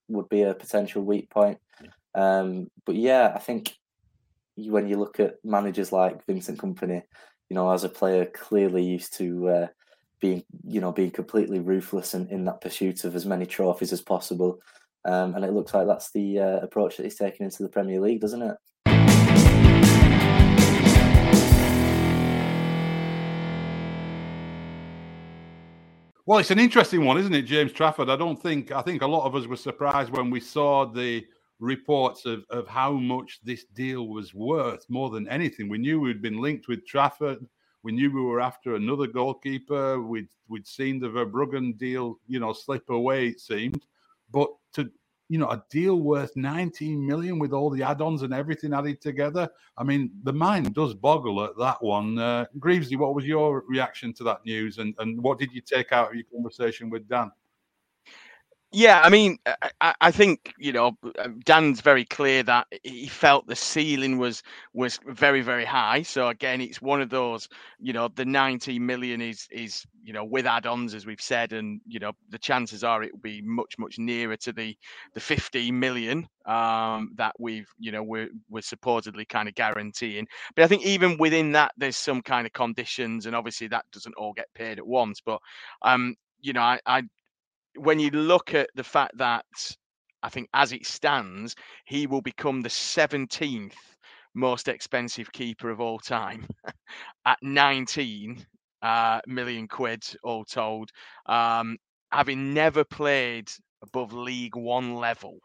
would be a potential weak point. Um, but yeah, I think when you look at managers like Vincent Kompany, you know, as a player, clearly used to uh, being, you know, being completely ruthless in, in that pursuit of as many trophies as possible. Um, and it looks like that's the uh, approach that he's taken into the Premier League, doesn't it? Well, it's an interesting one, isn't it, James Trafford? I don't think I think a lot of us were surprised when we saw the reports of, of how much this deal was worth more than anything. We knew we'd been linked with Trafford. We knew we were after another goalkeeper. We'd we'd seen the Verbruggen deal, you know, slip away. It seemed, but to you know a deal worth 19 million with all the add-ons and everything added together. I mean, the mind does boggle at that one. Uh, Greavesy, what was your reaction to that news, and and what did you take out of your conversation with Dan? Yeah, I mean, I, I, think you know um, Dan's very clear that he felt the ceiling was was very very high. So again, it's one of those you know the 90 million is is you know with add-ons as we've said, and you know the chances are it will be much much nearer to the the 15 million um, that we've you know we're we're supposedly kind of guaranteeing. But I think even within that, there's some kind of conditions, and obviously that doesn't all get paid at once. But um, you know, I, I when you look at the fact that I think as it stands, he will become the 17th most expensive keeper of all time (laughs) at 19 uh, million quid all told, um, having never played above League One level.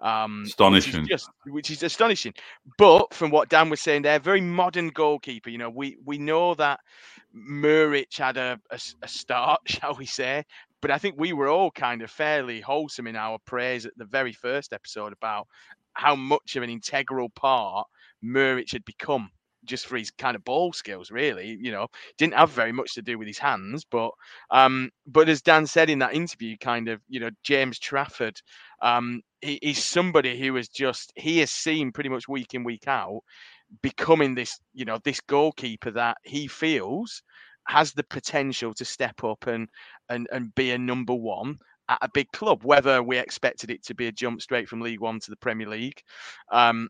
Um, astonishing, which is, just, which is astonishing. But from what Dan was saying, they're very modern goalkeeper. You know, we we know that Muric had a, a, a, start, (laughs) shall we say, but I think we were all kind of fairly wholesome in our praise at the very first episode about how much of an integral part Muric had become just for his kind of ball skills, really. You know, didn't have very much to do with his hands, but um, but as Dan said in that interview, kind of, you know, James Trafford, um, he, he's somebody who has just he has seen pretty much week in week out becoming this, you know, this goalkeeper that he feels has the potential to step up and and and be a number one at a big club. Whether we expected it to be a jump straight from League One to the Premier League, um,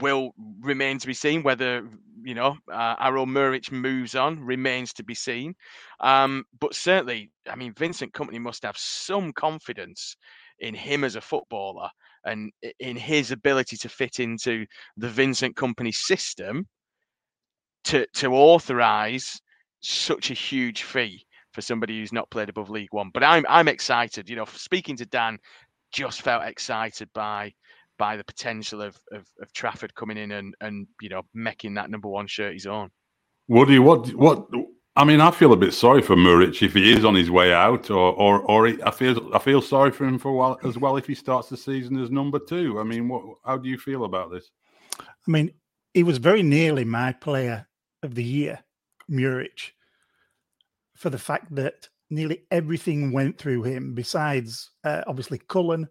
will remain to be seen. Whether you know uh, Harold Muric moves on remains to be seen. Um, but certainly, I mean, Vincent Kompany must have some confidence in him as a footballer and in his ability to fit into the Vincent Kompany system to to authorize such a huge fee for somebody who's not played above League One. But I'm I'm excited. You know, speaking to Dan, just felt excited by by the potential of, of, of Trafford coming in and and you know making that number one shirt his own. Woody, what what? I mean, I feel a bit sorry for Muric if he is on his way out, or or or he, I feel I feel sorry for him for a while as well if he starts the season as number two. I mean, what? How do you feel about this? I mean, he was very nearly my player of the year Muric for the fact that nearly everything went through him, besides uh, obviously Cullen.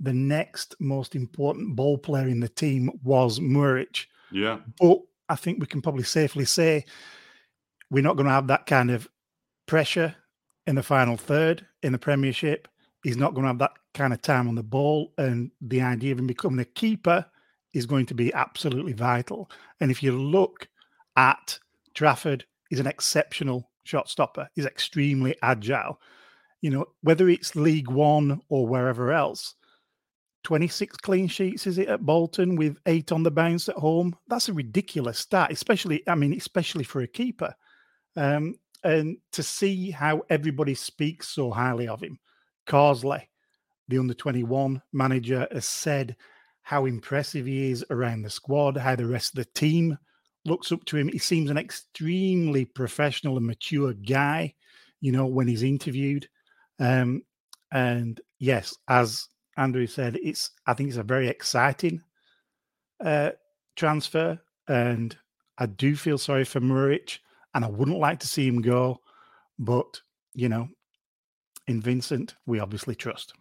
The next most important ball player in the team was Muric. Yeah. But I think we can probably safely say we're not going to have that kind of pressure in the final third in the Premiership. He's not going to have that kind of time on the ball. And the idea of him becoming a keeper is going to be absolutely vital. And if you look at Trafford, is an exceptional shot stopper. He's extremely agile. You know, whether it's League One or wherever else, 26 clean sheets is it at Bolton with eight on the bounce at home? That's a ridiculous stat, especially, I mean, especially for a keeper. Um, and to see how everybody speaks so highly of him, Carsley, the under 21 manager, has said how impressive he is around the squad, how the rest of the team looks up to him. He seems an extremely professional and mature guy, you know, when he's interviewed. Um, and yes, as Andrew said, it's I think it's a very exciting uh, transfer, and I do feel sorry for Muric, and I wouldn't like to see him go, but you know, in Vincent, we obviously trust.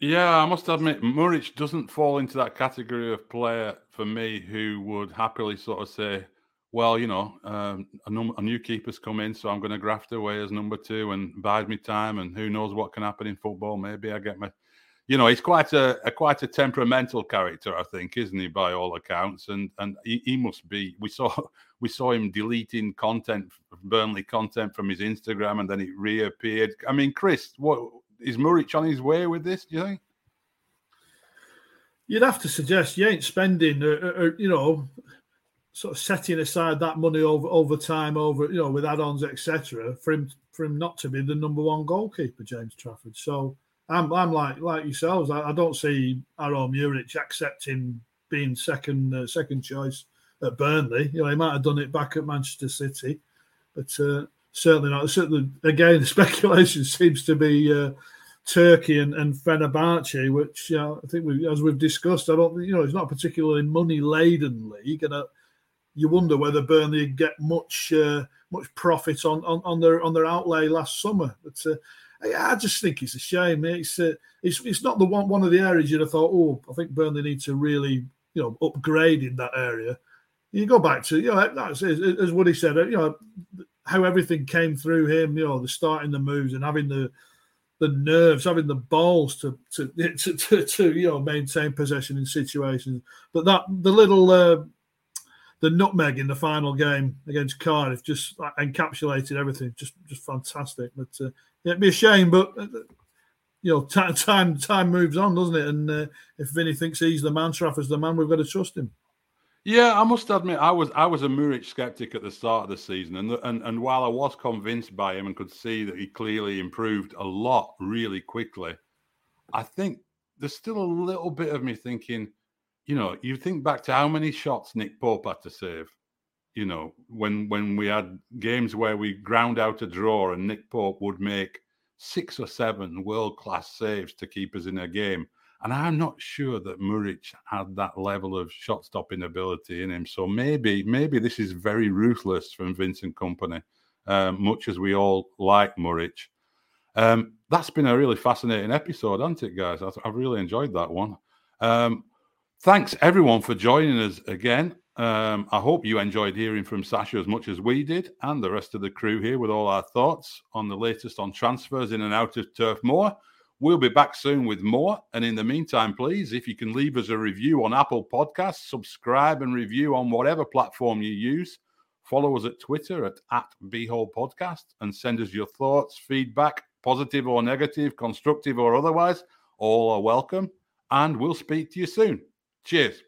Yeah, I must admit, Muric doesn't fall into that category of player for me who would happily sort of say, well, you know, um, a, num- a, new keeper's come in, so I'm going to graft away as number two and bide me time, and who knows what can happen in football. Maybe I get my, you know, he's quite a, a quite a temperamental character, I think, isn't he, by all accounts? And and he, he must be. We saw (laughs) we saw him deleting content, Burnley content from his Instagram, and then it reappeared. I mean, Chris, what is Muric on his way with this? Do you think? You'd have to suggest you ain't spending, uh, uh, uh, you know, sort of setting aside that money over over time, over you know, with add-ons, etc., for him for him not to be the number one goalkeeper, James Trafford. So I'm I'm like like yourselves. I, I don't see Aaron Muric accepting being second uh, second choice at Burnley. You know, he might have done it back at Manchester City, but uh, certainly not. Certainly, again, (laughs) the speculation seems to be uh, Turkey and, and Fenerbahce, which you know, I think we, as we've discussed, I don't, you know, it's not particularly money laden league, and uh, you wonder whether Burnley get much uh, much profit on, on, on their on their outlay last summer. But uh, I just think it's a shame. It's uh, it's it's not the one one of the areas you'd have thought, oh, I think Burnley need to really you know upgrade in that area. You go back to you know that's as Woody said, you know how everything came through him, you know, the starting the moves and having the the nerves, having the balls to to (laughs) to, to, to you know maintain possession in situations. But that the little uh, the nutmeg in the final game against Cardiff just encapsulated everything. Just just fantastic. But uh, yeah, it'd be a shame, but uh, you know, t- (laughs) time time moves on, doesn't it? And uh, if Vinny thinks he's the man, Trafford's the man, we've got to trust him. Yeah, I must admit, I was I was a Muric skeptic at the start of the season, and and and while I was convinced by him and could see that he clearly improved a lot really quickly, I think there's still a little bit of me thinking, you know, you think back to how many shots Nick Pope had to save, you know, when when we had games where we ground out a draw and Nick Pope would make six or seven world class saves to keep us in a game and I'm not sure that Muric had that level of shot stopping ability in him. So maybe, maybe this is very ruthless from Vincent Kompany, um, much as we all like Muric. Um, that's been a really fascinating episode, hasn't it, guys? I, have really enjoyed that one. Um, thanks everyone for joining us again. Um, I hope you enjoyed hearing from Sacha as much as we did, and the rest of the crew here with all our thoughts on the latest on transfers in and out of Turf Moor. We'll be back soon with more. And in the meantime, please, if you can leave us a review on Apple Podcasts, subscribe and review on whatever platform you use. Follow us at Twitter at, at Bee Hole Podcast and send us your thoughts, feedback, positive or negative, constructive or otherwise. All are welcome. And we'll speak to you soon. Cheers.